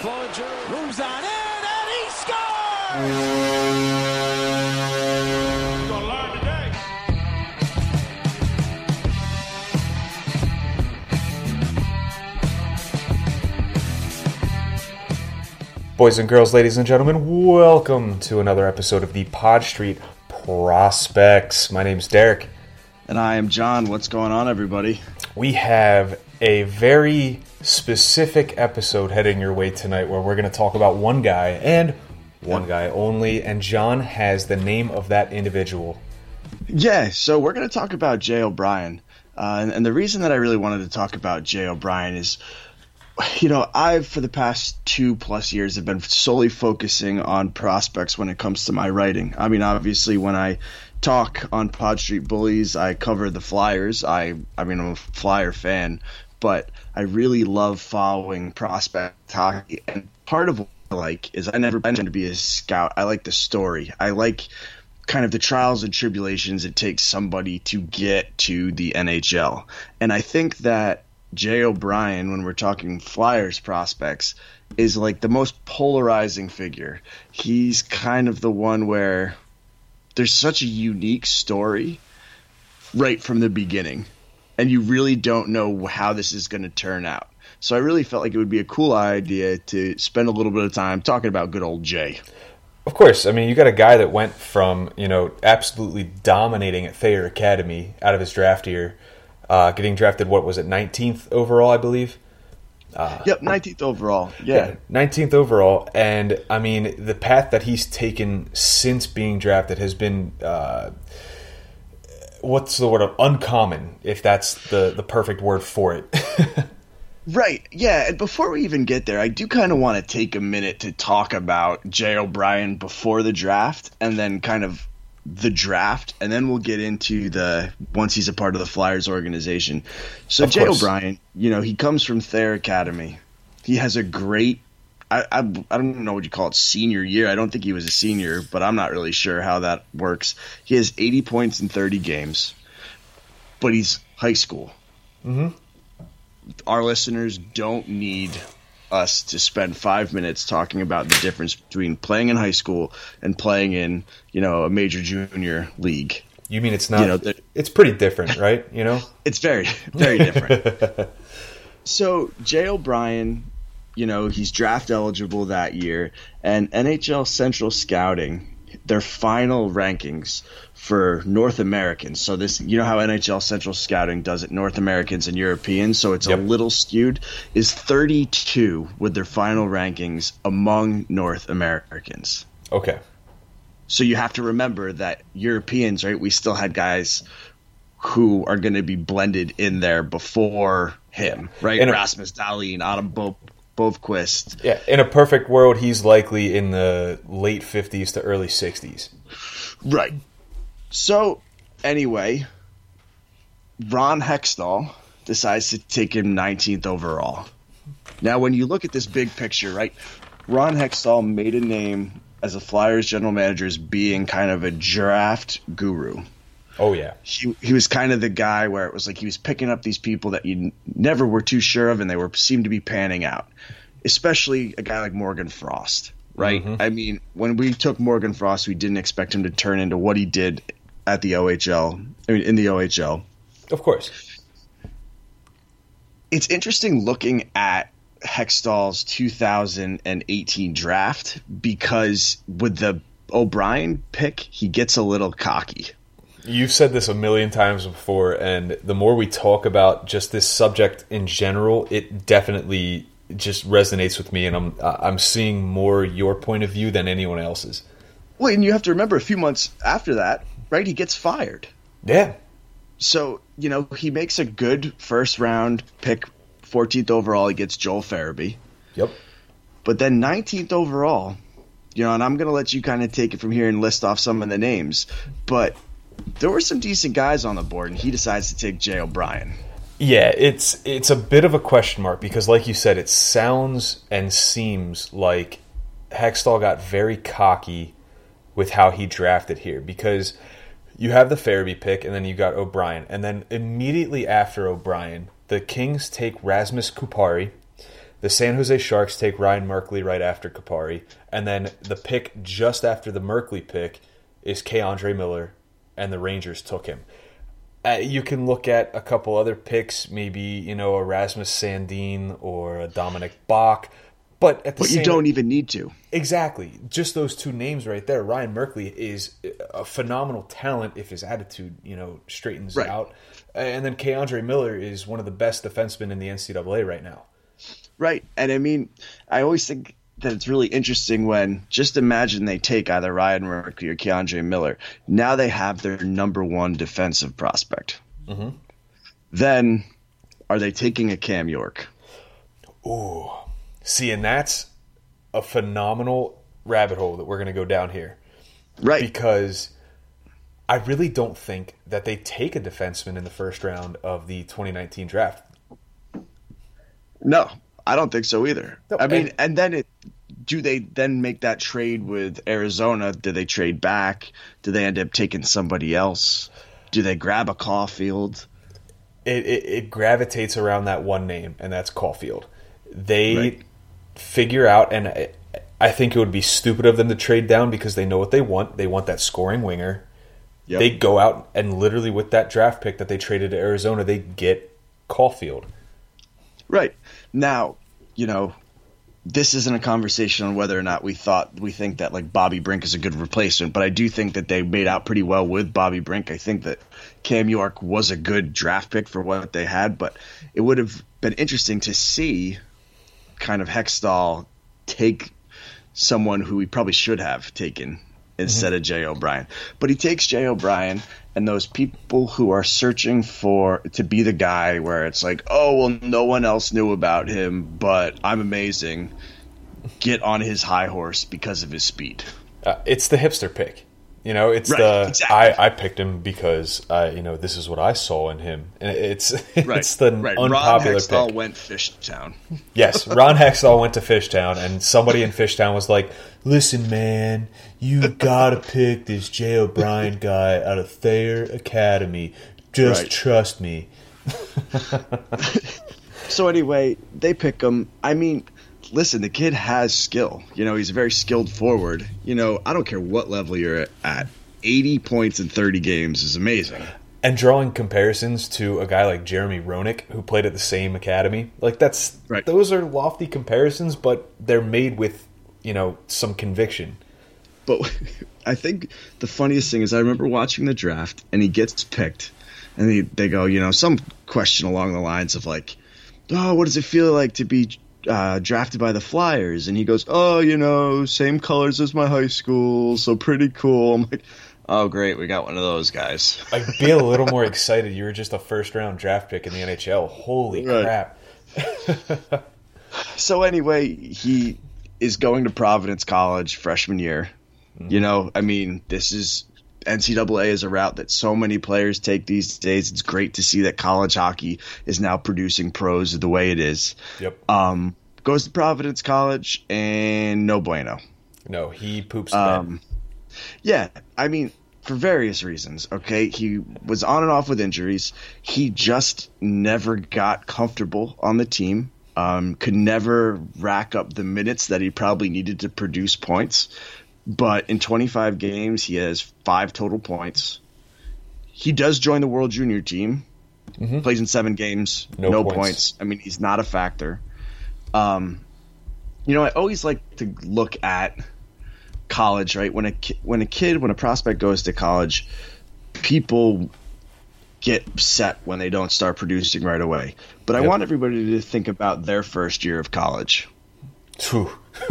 Follinger moves on in and he scores! Gonna learn today. Boys and girls, ladies and gentlemen, welcome to another episode of the Pod Street Prospects. My name's Derek. And I am John. What's going on, everybody? We have a very specific episode heading your way tonight where we're going to talk about one guy and one guy only, and John has the name of that individual. Yeah, so we're going to talk about Jay O'Brien. Uh, and, and the reason that I really wanted to talk about Jay O'Brien is, you know, I've, for the past two plus years, have been solely focusing on prospects when it comes to my writing. I mean, obviously, when I talk on Pod Street Bullies, I cover the Flyers. I, I mean, I'm a Flyer fan, but I really love following prospect hockey. And part of what I like is I never been to be a scout. I like the story. I like kind of the trials and tribulations it takes somebody to get to the NHL. And I think that Jay O'Brien, when we're talking Flyers prospects, is like the most polarizing figure. He's kind of the one where there's such a unique story right from the beginning, and you really don't know how this is going to turn out. So I really felt like it would be a cool idea to spend a little bit of time talking about good old Jay. Of course, I mean, you got a guy that went from, you know, absolutely dominating at Thayer Academy out of his draft year, uh, getting drafted, what was it, 19th overall, I believe? Yep, 19th overall. Yeah. 19th overall. And I mean, the path that he's taken since being drafted has been, uh, what's the word? Of uncommon, if that's the, the perfect word for it. Right. Yeah. And before we even get there, I do kind of want to take a minute to talk about Jay O'Brien before the draft and then kind of the draft. And then we'll get into the once he's a part of the Flyers organization. So, Of Jay course. O'Brien, you know, he comes from Thayer Academy. He has a great. I, I, I don't know what you call it, senior year. I don't think he was a senior, but I'm not really sure how that works. He has 80 points in 30 games, but he's high school mm-hmm. our listeners don't need us to spend five minutes talking about the difference between playing in high school and playing in, you know, a major junior league. you mean it's not, You know, it's pretty different, right? You know? It's very, very different. so Jay O'Brien, you know, he's draft eligible that year, and NHL Central Scouting, their final rankings for North Americans. So this, you know, how NHL Central Scouting does it, North Americans and Europeans. So it's Yep. a little skewed. Is 32 with their final rankings among North Americans. Okay. So you have to remember that Europeans, right? We still had guys who are going to be blended in there before him, right? And- Rasmus Dahlin, Adam Bo- Boqvist. Yeah, in a perfect world, he's likely in the late 50s to early 60s. Right. So, anyway, Ron Hextall decides to take him 19th overall. Now, when you look at this big picture, right, Ron Hextall made a name as a Flyers general manager as being kind of a draft guru. Oh, yeah. he he was kind of the guy where it was like he was picking up these people that you never were too sure of, and they were seemed to be panning out. Especially a guy like Morgan Frost, right? Mm-hmm. I mean, when we took Morgan Frost, we didn't expect him to turn into what he did at the OHL. I mean, in the OHL. Of course. It's interesting looking at Hextall's 2018 draft because with the O'Brien pick, he gets a little cocky. You've said this a million times before, and the more we talk about just this subject in general, it definitely just resonates with me, and I'm I'm seeing more your point of view than anyone else's. Well, and you have to remember a few months after that, right? He gets fired. Yeah, So, you know, he makes a good first round pick, 14th overall. He gets Joel Farabee. yep. But then 19th overall, you know, and I'm going to let you kind of take it from here and list off some of the names. But there were some decent guys on the board, and he decides to take Jay O'Brien. Yeah, it's it's a bit of a question mark because, like you said, it sounds and seems like Hextall got very cocky with how he drafted here because you have the Farabee pick and then you got O'Brien, and then immediately after O'Brien, the Kings take Rasmus Kupari, The San Jose Sharks take Ryan Merkley right after Kupari, and then the pick just after the Merkley pick is K'Andre Miller, and the Rangers took him. Uh, you can look at a couple other picks, maybe you know Erasmus Rasmus Sandin or Dominik Bokk, but at the But you don't even need to. Exactly. Just those two names right there. Ryan Merkley is a phenomenal talent if his attitude, you know, straightens Right. out. And then K'Andre Miller is one of the best defensemen in the NCAA right now. Right. And I mean, I always think that it's really interesting when just imagine they take either Ryan Merkley or K'Andre Miller. Now they have their number one defensive prospect. Mm-hmm. Then are they taking a Cam York? Ooh. See, and that's a phenomenal rabbit hole that we're going to go down here. Right. Because I really don't think that they take a defenseman in the first round of the 2019 draft. No, I don't think so either. No, I mean, and- and then it do they then make that trade with Arizona? Do they trade back? Do they end up taking somebody else? Do they grab a Caufield? it, it, it gravitates around that one name, and that's Caufield. They Right. figure out, and I, I think it would be stupid of them to trade down because they know what they want. They want that scoring winger. Yep. They go out and literally with that draft pick that they traded to Arizona, they get Caufield. Right. Now, you know, this isn't a conversation on whether or not we thought we think that like Bobby Brink is a good replacement, but I do think that they made out pretty well with Bobby Brink. I think that Cam York was a good draft pick for what they had, but it would have been interesting to see kind of Hextall take someone who he probably should have taken instead mm-hmm. of Jay O'Brien. But he takes Jay O'Brien and those people who are searching for to be the guy where it's like, oh well no one else knew about him, but I'm amazing. Get on his high horse because of his speed. Uh, it's the hipster pick. You know, it's Right, the exactly. I, I picked him because I you know this is what I saw in him, and it's it's the right. unpopular Ron Hextall pick. went Fishtown. Yes, Ron Hextall went to Fishtown, and somebody in Fishtown was like, "Listen, man, you gotta pick this Jay O'Brien guy out of Thayer Academy. Just Right. trust me." So anyway, they pick him. I mean, listen, the kid has skill. You know, he's a very skilled forward. You know, I don't care what level you're at. 80 points in 30 games is amazing. And drawing comparisons to a guy like Jeremy Roenick, who played at the same academy, like that's Right. those are lofty comparisons, but they're made with you know some conviction. But I think the funniest thing is I remember watching the draft and he gets picked and they, they go, you know, some question along the lines of like, oh, what does it feel like to be uh, drafted by the Flyers? And he goes, oh, you know, same colors as my high school, so pretty cool. I'm like, oh, great, we got one of those guys. Like, be a little more excited. You were just a first round draft pick in the NHL. Holy Right. crap! So anyway, he is going to Providence College freshman year. You know, I mean, this is NCAA is a route that so many players take these days. It's great to see that college hockey is now producing pros the way it is. Yep. Um, goes to Providence College and no bueno. No, he poops. Um, yeah, I mean, for various reasons. Okay, he was on and off with injuries. He just never got comfortable on the team. Um, could never rack up the minutes that he probably needed to produce points. But in 25 games, he has five total points. He does join the World Junior team. Plays in seven games, No no, points. points. I mean, he's not a factor. Um, you know, I always like to look at college, right? When a ki- when a kid, when a prospect goes to college, people get upset when they don't start producing right away. But I Yep. want everybody to think about their first year of college. Phew.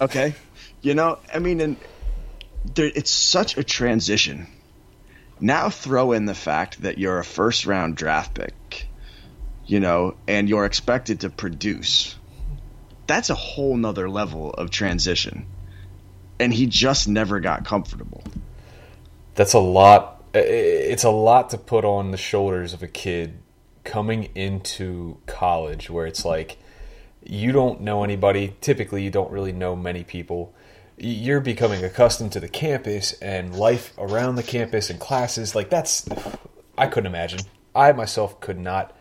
Okay, you know, I mean, and there, it's such a transition. Now throw in the fact that you're a first round draft pick, you know, and you're expected to produce. That's a whole nother level of transition. And he just never got comfortable. That's a lot. It's a lot to put on the shoulders of a kid coming into college, where it's like you don't know anybody. Typically, you don't really know many people. You're becoming accustomed to the campus and life around the campus and classes. Like that's, I couldn't imagine. I myself could not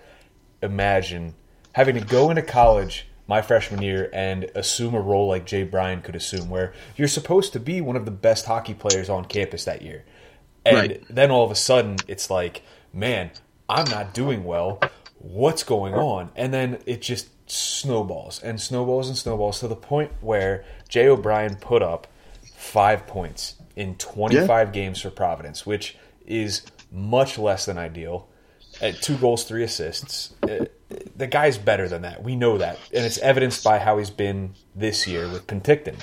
imagine having to go into college my freshman year and assume a role like Jay Bryan could assume, where you're supposed to be one of the best hockey players on campus that year. And Right. then all of a sudden, it's like, man, I'm not doing well. What's going on? And then it just snowballs and snowballs and snowballs to the point where Jay O'Brien put up five points in 25 games for Providence, which is much less than ideal. At two goals, three assists. Uh, The guy's better than that. We know that. And it's evidenced by how he's been this year with Penticton.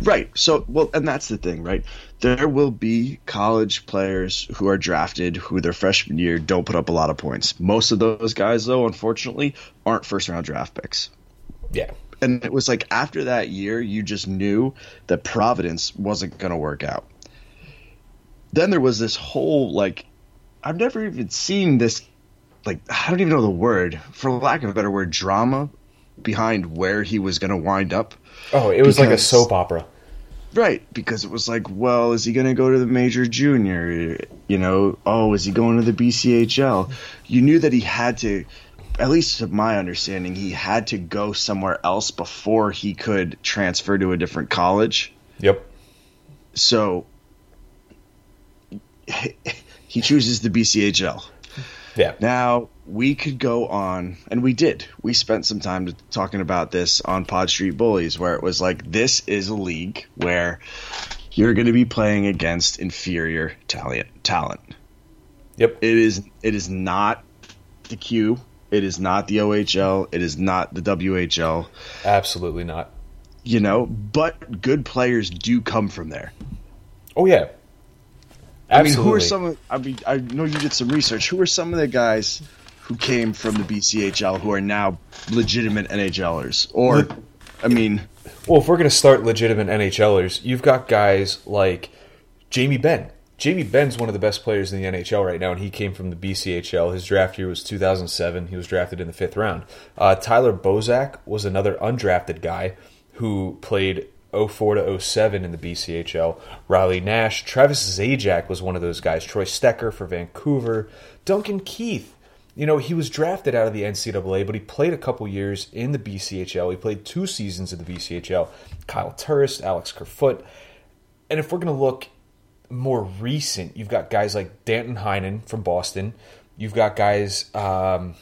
Right. So, well, and that's the thing, right? There will be college players who are drafted who their freshman year don't put up a lot of points. Most of those guys, though, unfortunately, aren't first round draft picks. Yeah. And it was like after that year, you just knew that Providence wasn't going to work out. Then there was this whole, like, I've never even seen this, like, I don't even know the word, for lack of a better word, drama behind where he was going to wind up. Oh, it was like a soap opera. Right, because it was like, well, is he going to go to the major junior? You know, oh, is he going to the BCHL? You knew that he had to, at least to my understanding, he had to go somewhere else before he could transfer to a different college. Yep. So he chooses the BCHL. Yeah. Now we could go on, and we did. We spent some time to, talking about this on Pod Street Bullies, where it was like this is a league where you're going to be playing against inferior talent. Talent. Yep. It is. It is not the Q. It is not the OHL. It is not the WHL. Absolutely not. You know, but good players do come from there. Oh yeah. Absolutely. I mean, who are some? Of, I mean, I know you did some research. Who are some of the guys who came from the BCHL who are now legitimate NHLers? Or, I mean, Well, if we're going to start legitimate NHLers, you've got guys like Jamie Benn. Jamie Benn's one of the best players in the NHL right now, and he came from the BCHL. His draft year was 2007. He was drafted in the fifth round. Uh, Tyler Bozak was another undrafted guy who played 04 to 07 in the BCHL. Riley Nash, Travis Zajac was one of those guys. Troy Stecher for Vancouver. Duncan Keith you know, he was drafted out of the NCAA, but he played a couple years in the BCHL. He played two seasons in the BCHL. Kyle Turris, Alex Kerfoot. And if we're going to look more recent, you've got guys like Danton Heinen from Boston. You've got guys, um,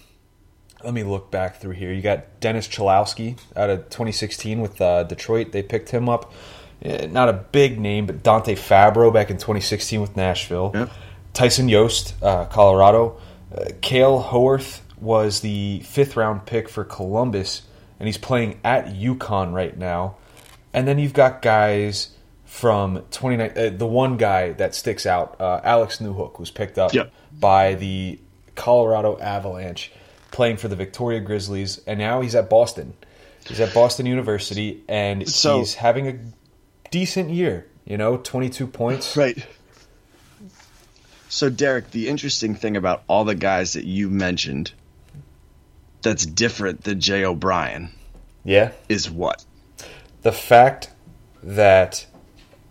let me look back through here. You got Dennis Cholowski out of 2016 with uh, Detroit. They picked him up. Eh, Not a big name, but Dante Fabbro back in 2016 with Nashville. Yep. Tyson Jost, uh, Colorado. Uh, Kale Howarth was the fifth round pick for Columbus, and he's playing at UConn right now. And then you've got guys from 29. Uh, the one guy that sticks out, uh, Alex Newhook, was picked up Yep. by the Colorado Avalanche, playing for the Victoria Grizzlies, and now he's at Boston. He's at Boston University, and So- he's having a decent year. You know, 22 points. right. So, Derek, the interesting thing about all the guys that you mentioned that's different than Jay O'Brien Yeah. is what? the fact that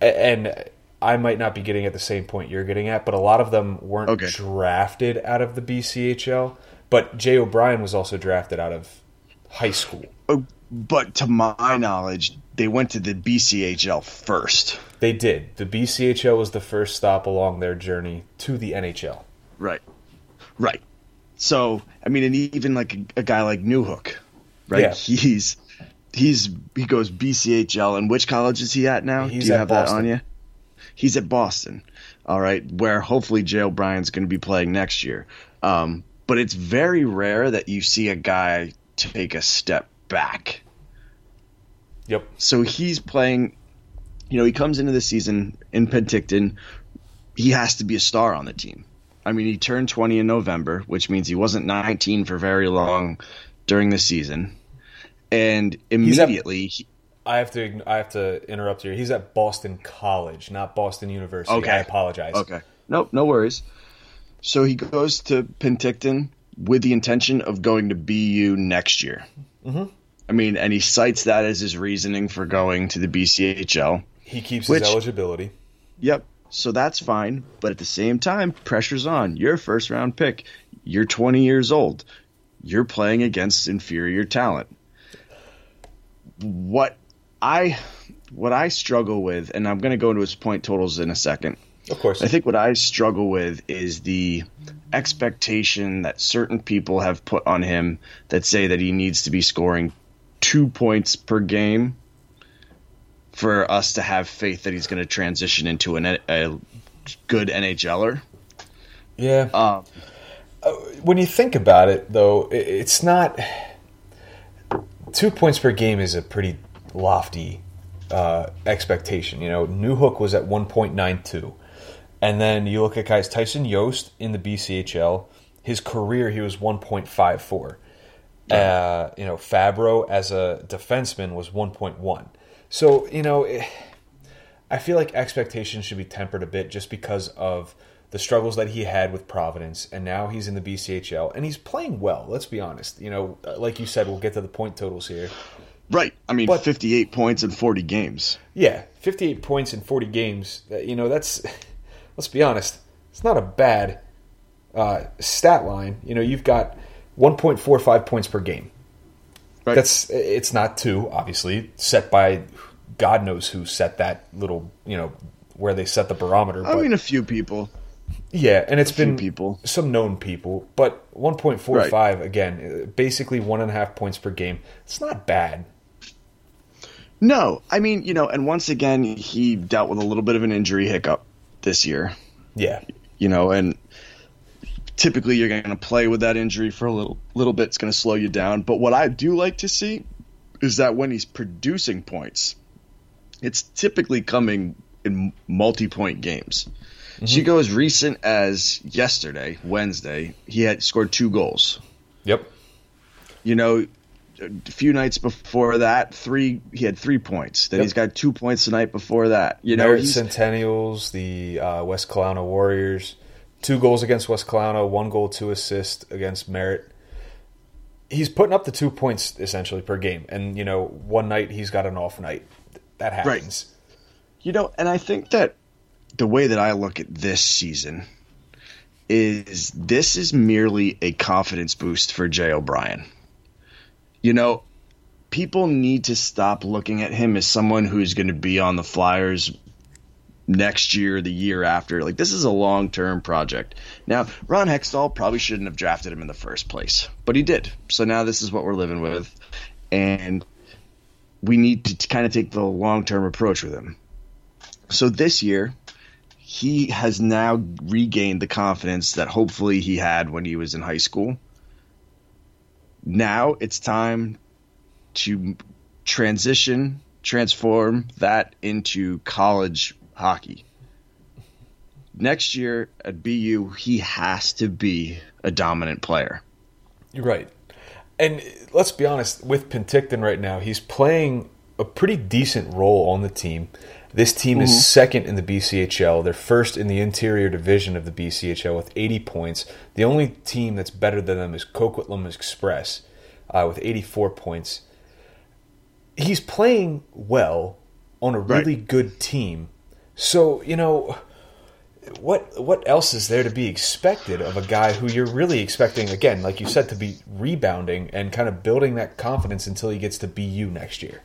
and I might not be getting at the same point you're getting at, but a lot of them weren't Okay. drafted out of the BCHL. But Jay O'Brien was also drafted out of high school. Oh, But to my knowledge, they went to the BCHL first. They did. The BCHL was the first stop along their journey to the NHL. Right. Right. So, I mean, and even like a, a guy like Newhook, right? Yeah. He's he's he goes BCHL, and which college is he at now? He's Do you have that on you? He's at Boston. All right, where hopefully Jay O'Brien's going to be playing next year. Um, but it's very rare that you see a guy take a step back. Yep. So he's playing. You know, he comes into the season in Penticton. He has to be a star on the team. I mean, he turned 20 in November, which means he wasn't 19 for very long during the season. And immediately, he- I have to I have to interrupt here. He's at Boston College, not Boston University. Okay. I apologize. okay, nope, no worries. So he goes to Penticton with the intention of going to BU next year. Mm-hmm. I mean, and he cites that as his reasoning for going to the BCHL. He keeps Which- his eligibility. Yep. So that's fine, but at the same time, pressure's on. You're a first round pick. You're 20 years old. You're playing against inferior talent. what I what I struggle with, and I'm going to go into his point totals in a second. Of course. I think what I struggle with is the expectation that certain people have put on him that say that he needs to be scoring two points per game for us to have faith that he's going to transition into an, a good NHLer. Yeah. Um, when you think about it, though, it's not. Two points per game is a pretty lofty uh, expectation. You know, Newhook was at 1.92. And then you look at guys, Tyson Jost in the BCHL, his career, he was 1.54. Uh, you know, Fabbro as a defenseman was 1.1. So, you know, eh, I feel like expectations should be tempered a bit just because of the struggles that he had with Providence, and now he's in the BCHL, and he's playing well. Let's be honest. You know, uh, like you said, we'll get to the point totals here. right. I mean, But- 58 points in 40 games. Yeah, 58 points in 40 games. uh, You know, that's let's be honest, it's not a bad uh, stat line. You know, you've got 1.45 points per game. Right. That's it's not two, obviously, set by God knows who set that little, you know, where they set the barometer. I but- mean, a few people. Yeah, and it's few been people. some known people, but 1.45 again, uh, basically one and a half points per game. It's not bad. No, I mean, you know, and once again, he dealt with a little bit of an injury hiccup this year. Yeah, you know, and typically you're going to play with that injury for a little little bit. It's going to slow you down. But what I do like to see is that when he's producing points, it's typically coming in multi-point games. So you go as recent as yesterday, Wednesday, he had scored two goals. yep, You know, a few nights before that, three he had three points. Then Yep. he's got two points the night before that. You know, Merritt Centennials, the uh, West Kelowna Warriors, two goals against West Kelowna, one goal, two assists against Merritt. He's putting up the two points essentially per game, and you know, one night he's got an off night. That happens. You know, and I think that the way that I look at this season is this is merely a confidence boost for Jay O'Brien. You know, people need to stop looking at him as someone who's going to be on the Flyers next year, the year after. Like this is a long-term project. Now, Ron Hextall probably shouldn't have drafted him in the first place, but he did. So now this is what we're living with, and we need to kind of take the long-term approach with him. So this year, he has now regained the confidence that hopefully he had when he was in high school. Now it's time to transition, transform that into college hockey. Next year at BU, he has to be a dominant player. You're right. And let's be honest, with Penticton right now, he's playing a pretty decent role on the team. This team is second in the BCHL. They're first in the interior division of the BCHL with 80 points. The only team that's better than them is Coquitlam Express uh, with 84 points. He's playing well on a really Right. good team. So, you know, what what else is there to be expected of a guy who you're really expecting again like you said to be rebounding and kind of building that confidence until he gets to BU next year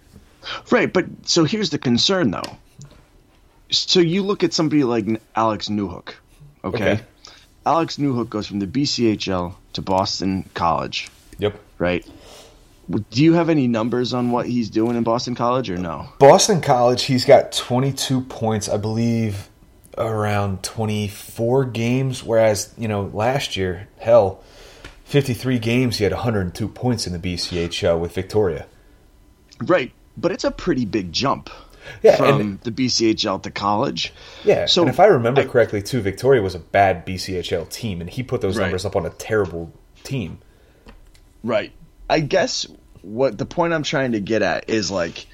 Right, but so here's the concern though. So you look at somebody like Alex Newhook, okay? Okay. Alex Newhook goes from the BCHL to Boston College, yep right? Do you have any numbers on what he's doing in Boston College or no? Boston College he's got 22 points I believe around 24 games whereas you know last year hell 53 games he had 102 points in the BCHL with Victoria Right, but it's a pretty big jump Yeah, from and- the BCHL to college. Yeah, So and if I remember I- correctly, too, Victoria was a bad BCHL team, and he put those Right. numbers up on a terrible team. Right. I guess what the point I'm trying to get at is like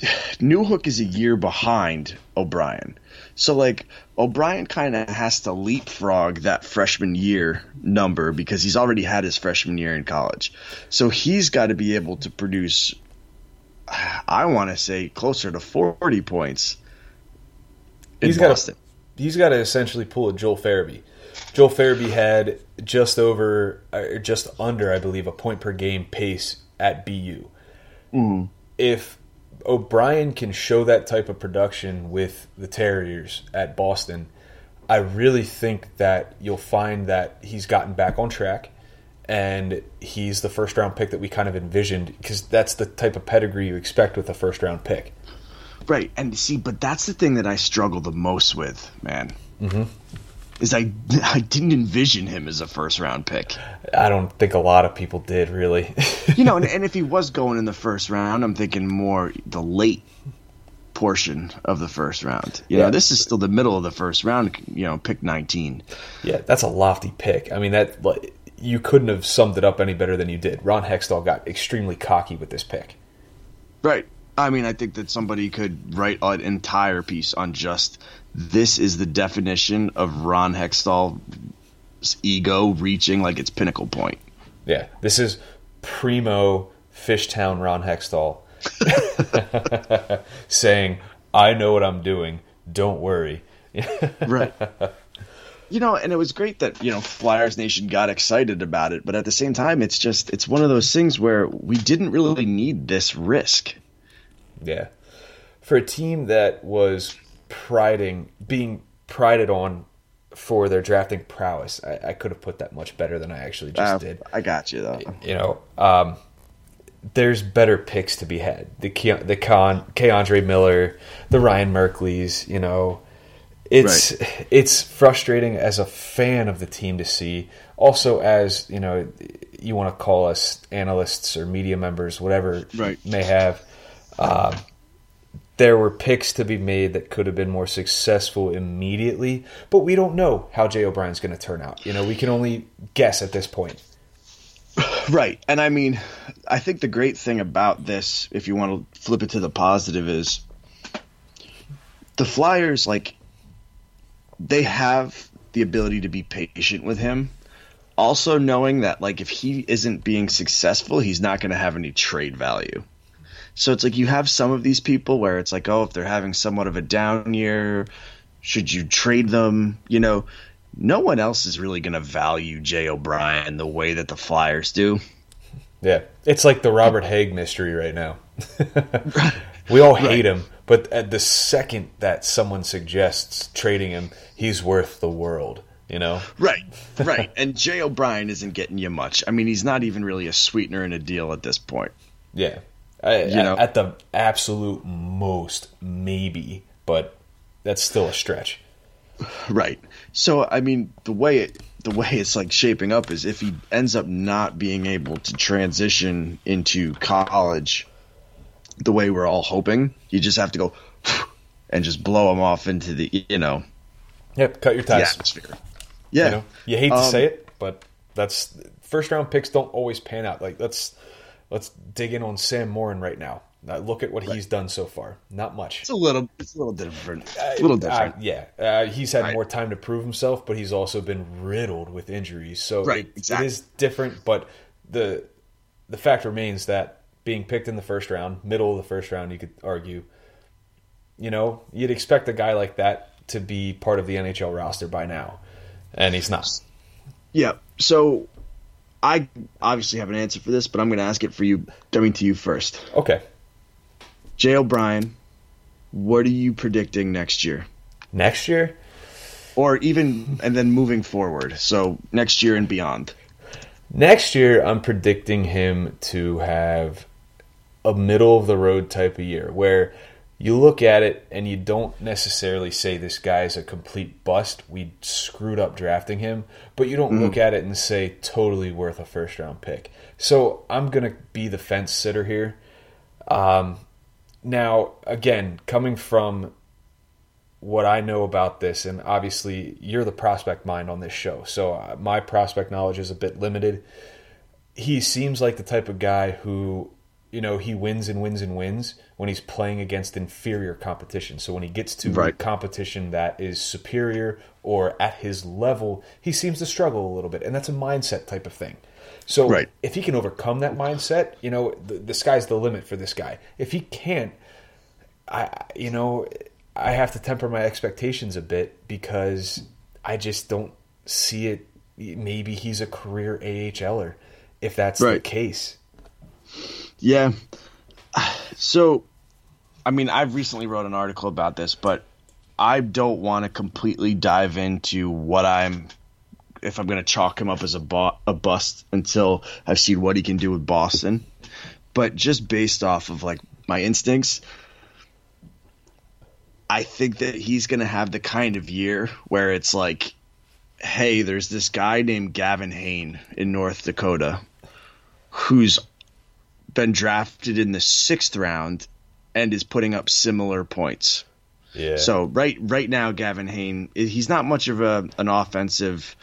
Newhook is a year behind O'Brien. So like O'Brien kind of has to leapfrog that freshman year number because he's already had his freshman year in college. So he's got to be able to produce I want to say closer to 40 points in He's gotta- He's got to essentially pull a Joel Farabee. Joel Farabee had just over, or just under, I believe, a point per game pace at BU, if O'Brien can show that type of production with the Terriers at Boston, I really think that you'll find that he's gotten back on track and he's the first round pick that we kind of envisioned because that's the type of pedigree you expect with a first round pick. Right, and see, but that's the thing that I struggle the most with, man. Mm-hmm. Is I I didn't envision him as a first round pick. I don't think a lot of people did really. You know, and, and if he was going in the first round, I'm thinking more the late portion of the first round. You Yeah. know, this is still the middle of the first round. You know, pick 19. yeah, that's a lofty pick. I mean that you couldn't have summed it up any better than you did. Ron Hextall got extremely cocky with this pick. Right. I mean, I think that somebody could write an entire piece on just this is the definition of Ron Hextall's ego reaching like its pinnacle point. Yeah, this is primo Fishtown Ron Hextall saying, "I know what I'm doing. Don't worry." Right. You know, and it was great that, you know, Flyers Nation got excited about it, but at the same time, it's just, it's one of those things where we didn't really need this risk. Yeah. For a team that was priding, being prided on for their drafting prowess, I, I could have put that much better than I actually just Uh, did. I got you, though. You know, um, there's better picks to be had. The Ke- the Con K'Andre Miller, the Ryan Merkleys. You know, it's it's frustrating as a fan of the team to see. Also, as you know, you want to call us analysts or media members, whatever Right. may have. Um, there were picks to be made that could have been more successful immediately, but we don't know how Jay O'Brien's going to turn out. You know, we can only guess at this point. Right. And I mean, I think the great thing about this, if you want to flip it to the positive, is the Flyers, like, they have the ability to be patient with him. Also, knowing that, like, if he isn't being successful, he's not going to have any trade value. So it's like you have some of these people where it's like, oh, if they're having somewhat of a down year, should you trade them? You know, no one else is really going to value Jay O'Brien the way that the Flyers do. Yeah, it's like the Robert Hägg mystery right now. we all hate him, but at the second that someone suggests trading him, he's worth the world. You know? Right, right. and Jay O'Brien isn't getting you much. I mean, he's not even really a sweetener in a deal at this point. Yeah. I, You know? at the absolute most, maybe, but that's still a stretch. Right. So, I mean, the way it the way it's like shaping up is if he ends up not being able to transition into college the way we're all hoping, you just have to go and just blow him off into the you know Yep, cut your ties. atmosphere. Yeah. You know, you hate to Um, say it, but that's first round picks don't always pan out. Like let's let's dig in on Sam Morin right now. Now, look at what he's done so far. Not much. It's a little it's a little different. A little different. Uh, yeah, uh, he's had Right. more time to prove himself, but he's also been riddled with injuries. So Right, it- exactly. it is different. But the the fact remains that being picked in the first round, middle of the first round, you could argue, you know, you'd expect a guy like that to be part of the NHL roster by now, and he's not. Yeah. So I obviously have an answer for this, but I'm going to ask it for you. I mean, to you first. Okay, Jay O'Brien, what are you predicting next year? next year. Or even, and then moving forward. So next year and beyond. Next year, I'm predicting him to have a middle of the road type of year where you look at it and you don't necessarily say this guy is a complete bust. We screwed up drafting him, but you don't look at it and say totally worth a first round pick. So I'm going to be the fence sitter here. Um, now, again, coming from what I know about this, and obviously you're the prospect mind on this show, so uh, my prospect knowledge is a bit limited. He seems like the type of guy who, you know, he wins and wins and wins when he's playing against inferior competition. So when he gets to Right. competition that is superior or at his level, he seems to struggle a little bit, and that's a mindset type of thing. So Right. if he can overcome that mindset, you know, the, the sky's the limit for this guy. If he can't, I you know I have to temper my expectations a bit because I just don't see it. Maybe he's a career AHLer if that's the case. Yeah. So, I mean, I've recently wrote an article about this, but I don't want to completely dive into what I'm if I'm going to chalk him up as a bo- a bust until I've seen what he can do with Boston. But just based off of like my instincts, I think that he's going to have the kind of year where it's like, hey, there's this guy named Gavin Hain in North Dakota who's been drafted in the sixth round and is putting up similar points. Yeah. So right right now, Gavin Hain, he's not much of a an offensive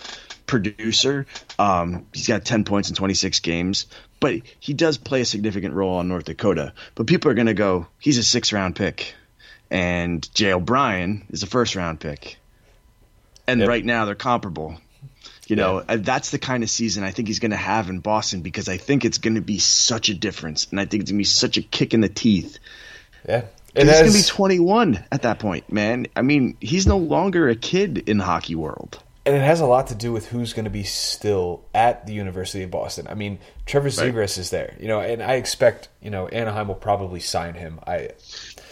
producer. Um, he's got ten points in twenty six games, but he does play a significant role on North Dakota. But people are going to go, he's a six round pick, and Jay O'Brien is a first round pick, and Yep. right now they're comparable. You know, Yeah. that's the kind of season I think he's going to have in Boston because I think it's going to be such a difference, and I think it's going to be such a kick in the teeth. yeah. It He's going to be 21 at that point, man. I mean, he's no longer a kid in hockey world. and it has a lot to do with who's going to be still at the University of Boston. I mean, Trevor Zegras is there, you know, and I expect you know Anaheim will probably sign him. I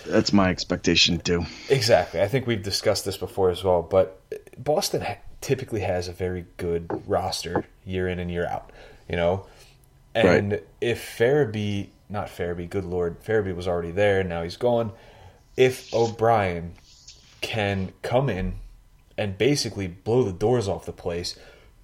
That's my expectation too. exactly. I think we've discussed this before as well, but Boston typically has a very good roster year in and year out, you know. And Right. if Farabee, not Farabee, good lord, Farabee was already there, and now he's gone. If O'Brien can come in and basically blow the doors off the place,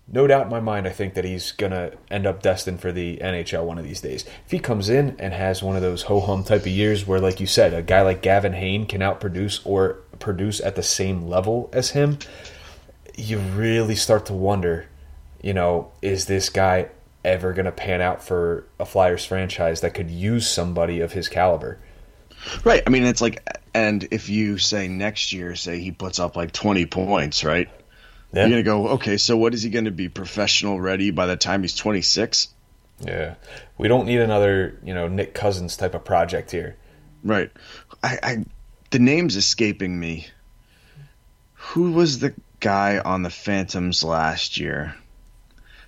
no doubt in my mind, I think that he's going to end up destined for the NHL one of these days. If he comes in and has one of those ho hum type of years where, like you said, a guy like Gavin Hain can outproduce or produce at the same level as him, you really start to wonder, you know, is this guy ever going to pan out for a Flyers franchise that could use somebody of his caliber? Right. I mean, it's like, and if you say next year, say he puts up like 20 points, right? Yeah. You're going to go, okay, so what is he going to be professional ready by the time he's 26? Yeah. We don't need another, you know, Nick Cousins type of project here. Right. I, I the name's escaping me. Who was the guy on the Phantoms last year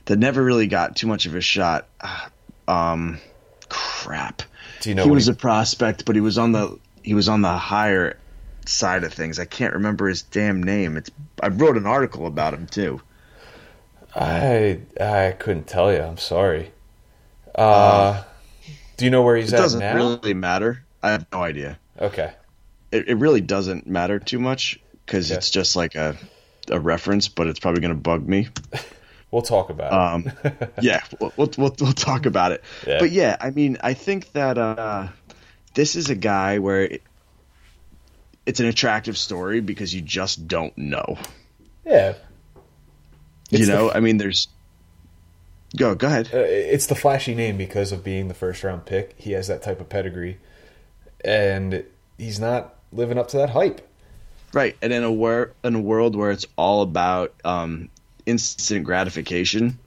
that never really got too much of a shot? Um, crap. Do you know he was he- a prospect, but he was on the he was on the higher side of things. I can't remember his damn name. It's I wrote an article about him too. I I couldn't tell you. I'm sorry. Uh, do you know where he's It at doesn't now? really matter. I have no idea. Okay. It, it really doesn't matter too much because Yeah. it's just like a a reference, but it's probably going to bug me. We'll talk about Um, yeah, we'll, we'll we'll we'll talk about it. Yeah. But yeah, I mean, I think that uh, this is a guy where it, it's an attractive story because you just don't know. it. Yeah. you It's the- know, I mean, there's. Go go ahead. Uh, it's the flashy name because of being the first round pick. He has that type of pedigree, and he's not living up to that hype. Right, and in a wor- in a world where it's all about um, instant gratification,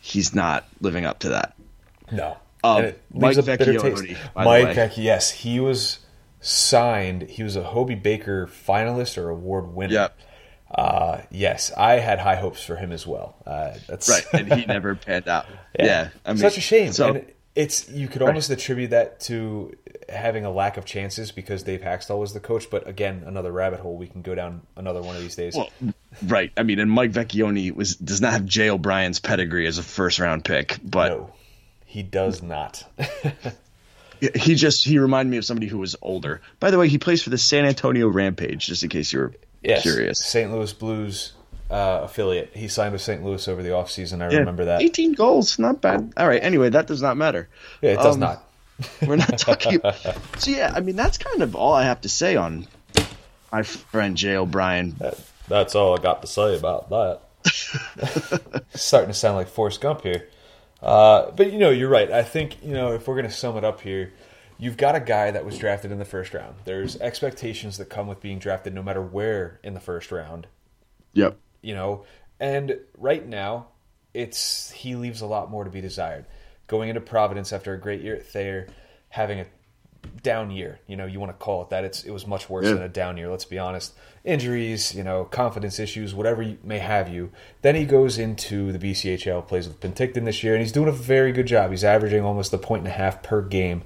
he's not living up to that. No. Um, And it leaves Mike a bitter Vecchione, taste. by the Mike way. Vecchi, yes, he was signed. He was a Hobey Baker finalist or award winner. Yep. Uh, yes, I had high hopes for him as well. Uh, that's Right, and he never panned out. Yeah, I mean, such a shame. So, and it's you could almost attribute that to having a lack of chances because Dave Hakstol was the coach. But again, another rabbit hole we can go down another one of these days. well, right. I mean, and Mike Vecchione was does not have Jay O'Brien's pedigree as a first round pick, but no, he does not. he just he reminded me of somebody who was older. By the way, he plays for the San Antonio Rampage. Just in case you were yes, curious. St. Louis Blues uh, affiliate. He signed with St. Louis over the offseason. I remember that. 18 goals, not bad. All right. Anyway, that does not matter. Yeah, it does Um, not. We're not talking. so yeah, I mean that's kind of all I have to say on my friend Jay O'Brien. That's all I got to say about that. Starting to sound like Forrest Gump here. Uh, but you know, you're right. I think you know if we're going to sum it up here, you've got a guy that was drafted in the first round. There's expectations that come with being drafted, no matter where in the first round. Yep. You know, and right now, it's he leaves a lot more to be desired. Going into Providence after a great year at Thayer, having a down year. You know, you want to call it that. It's it was much worse Yeah. than a down year. Let's be honest. Injuries, you know, confidence issues, whatever you may have you. Then he goes into the BCHL, plays with Penticton this year, and he's doing a very good job. He's averaging almost a point and a half per game,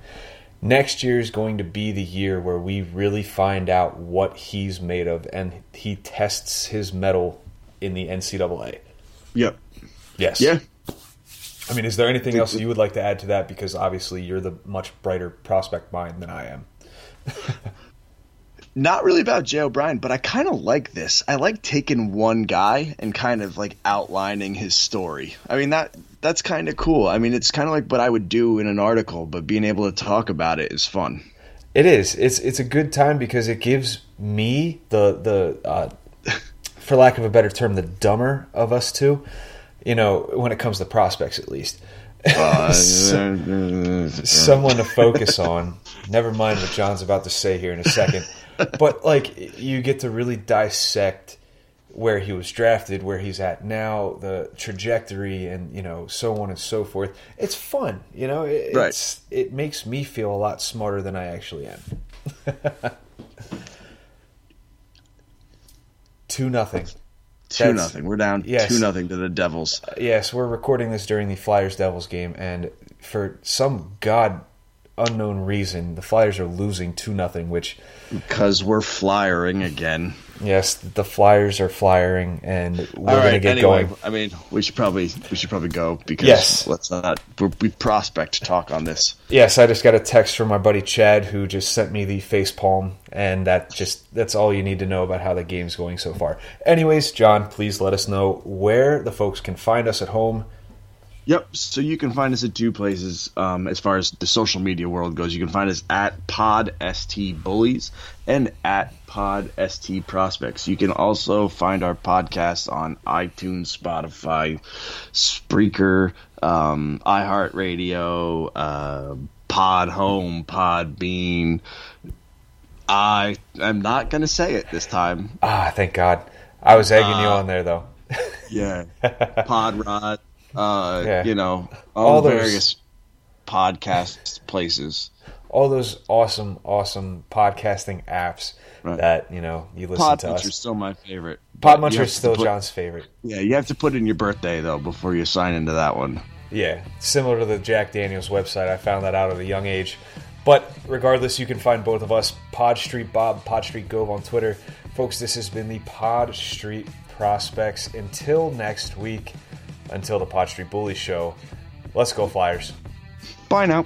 next year is going to be the year where we really find out what he's made of and he tests his metal in the NCAA. Yep. Yes. Yeah. I mean, is there anything else you would like to add to that? Because obviously you're the much brighter prospect mind than I am. Not really about Jay O'Brien, but I kind of like this. I like taking one guy and kind of like outlining his story. I mean that that's kind of cool. I mean, it's kind of like what I would do in an article, but being able to talk about it is fun. It is. It's it's a good time because it gives me the the uh, for lack of a better term, the dumber of us two. You know, when it comes to prospects, at least. Uh, someone to focus on. Never mind what John's about to say here in a second. But like you get to really dissect where he was drafted, where he's at now, the trajectory, and you know so on and so forth. It's fun, you know. It, Right. It's, it makes me feel a lot smarter than I actually am. Two nothing. Two That's- nothing. We're down Yes. two nothing to the Devils. Uh, yes, we're recording this during the Flyers Devils game, and for some god unknown reason, the Flyers are losing two nothing. Which, Because we're flyering again. Yes, the Flyers are flying, and we're All gonna get Anyway, going. I mean, we should probably we should probably go because Yes. let's not we prospect talk on this. Yes, I just got a text from my buddy Chad, who just sent me the face palm, and that just that's all you need to know about how the game's going so far. Anyways, John, please let us know where the folks can find us at home. Yep. So you can find us at two places um, as far as the social media world goes. You can find us at Pod ST Bullies and at Pod ST Prospects. You can also find our podcast on iTunes, Spotify, Spreaker, um, iHeartRadio, uh, Pod Home, Pod Bean. I am not going to say it this time. Ah, thank God. I was egging you Uh, on there though. Yeah. Pod Rod. Uh, Yeah. You know, all, All the those- various podcast places. All those awesome, awesome podcasting apps Right. that you know you listen Pod to Muncher's us. still my favorite. Is still put- John's favorite. Yeah, you have to put in your birthday though before you sign into that one. Yeah, similar to the Jack Daniels website. I found that out at a young age. But regardless, you can find both of us, Pod Street Bob, Pod Street Gove on Twitter. Folks, this has been the Pod Street Prospects. Until next week, until the Pod Street Bully Show, let's go Flyers. Bye now.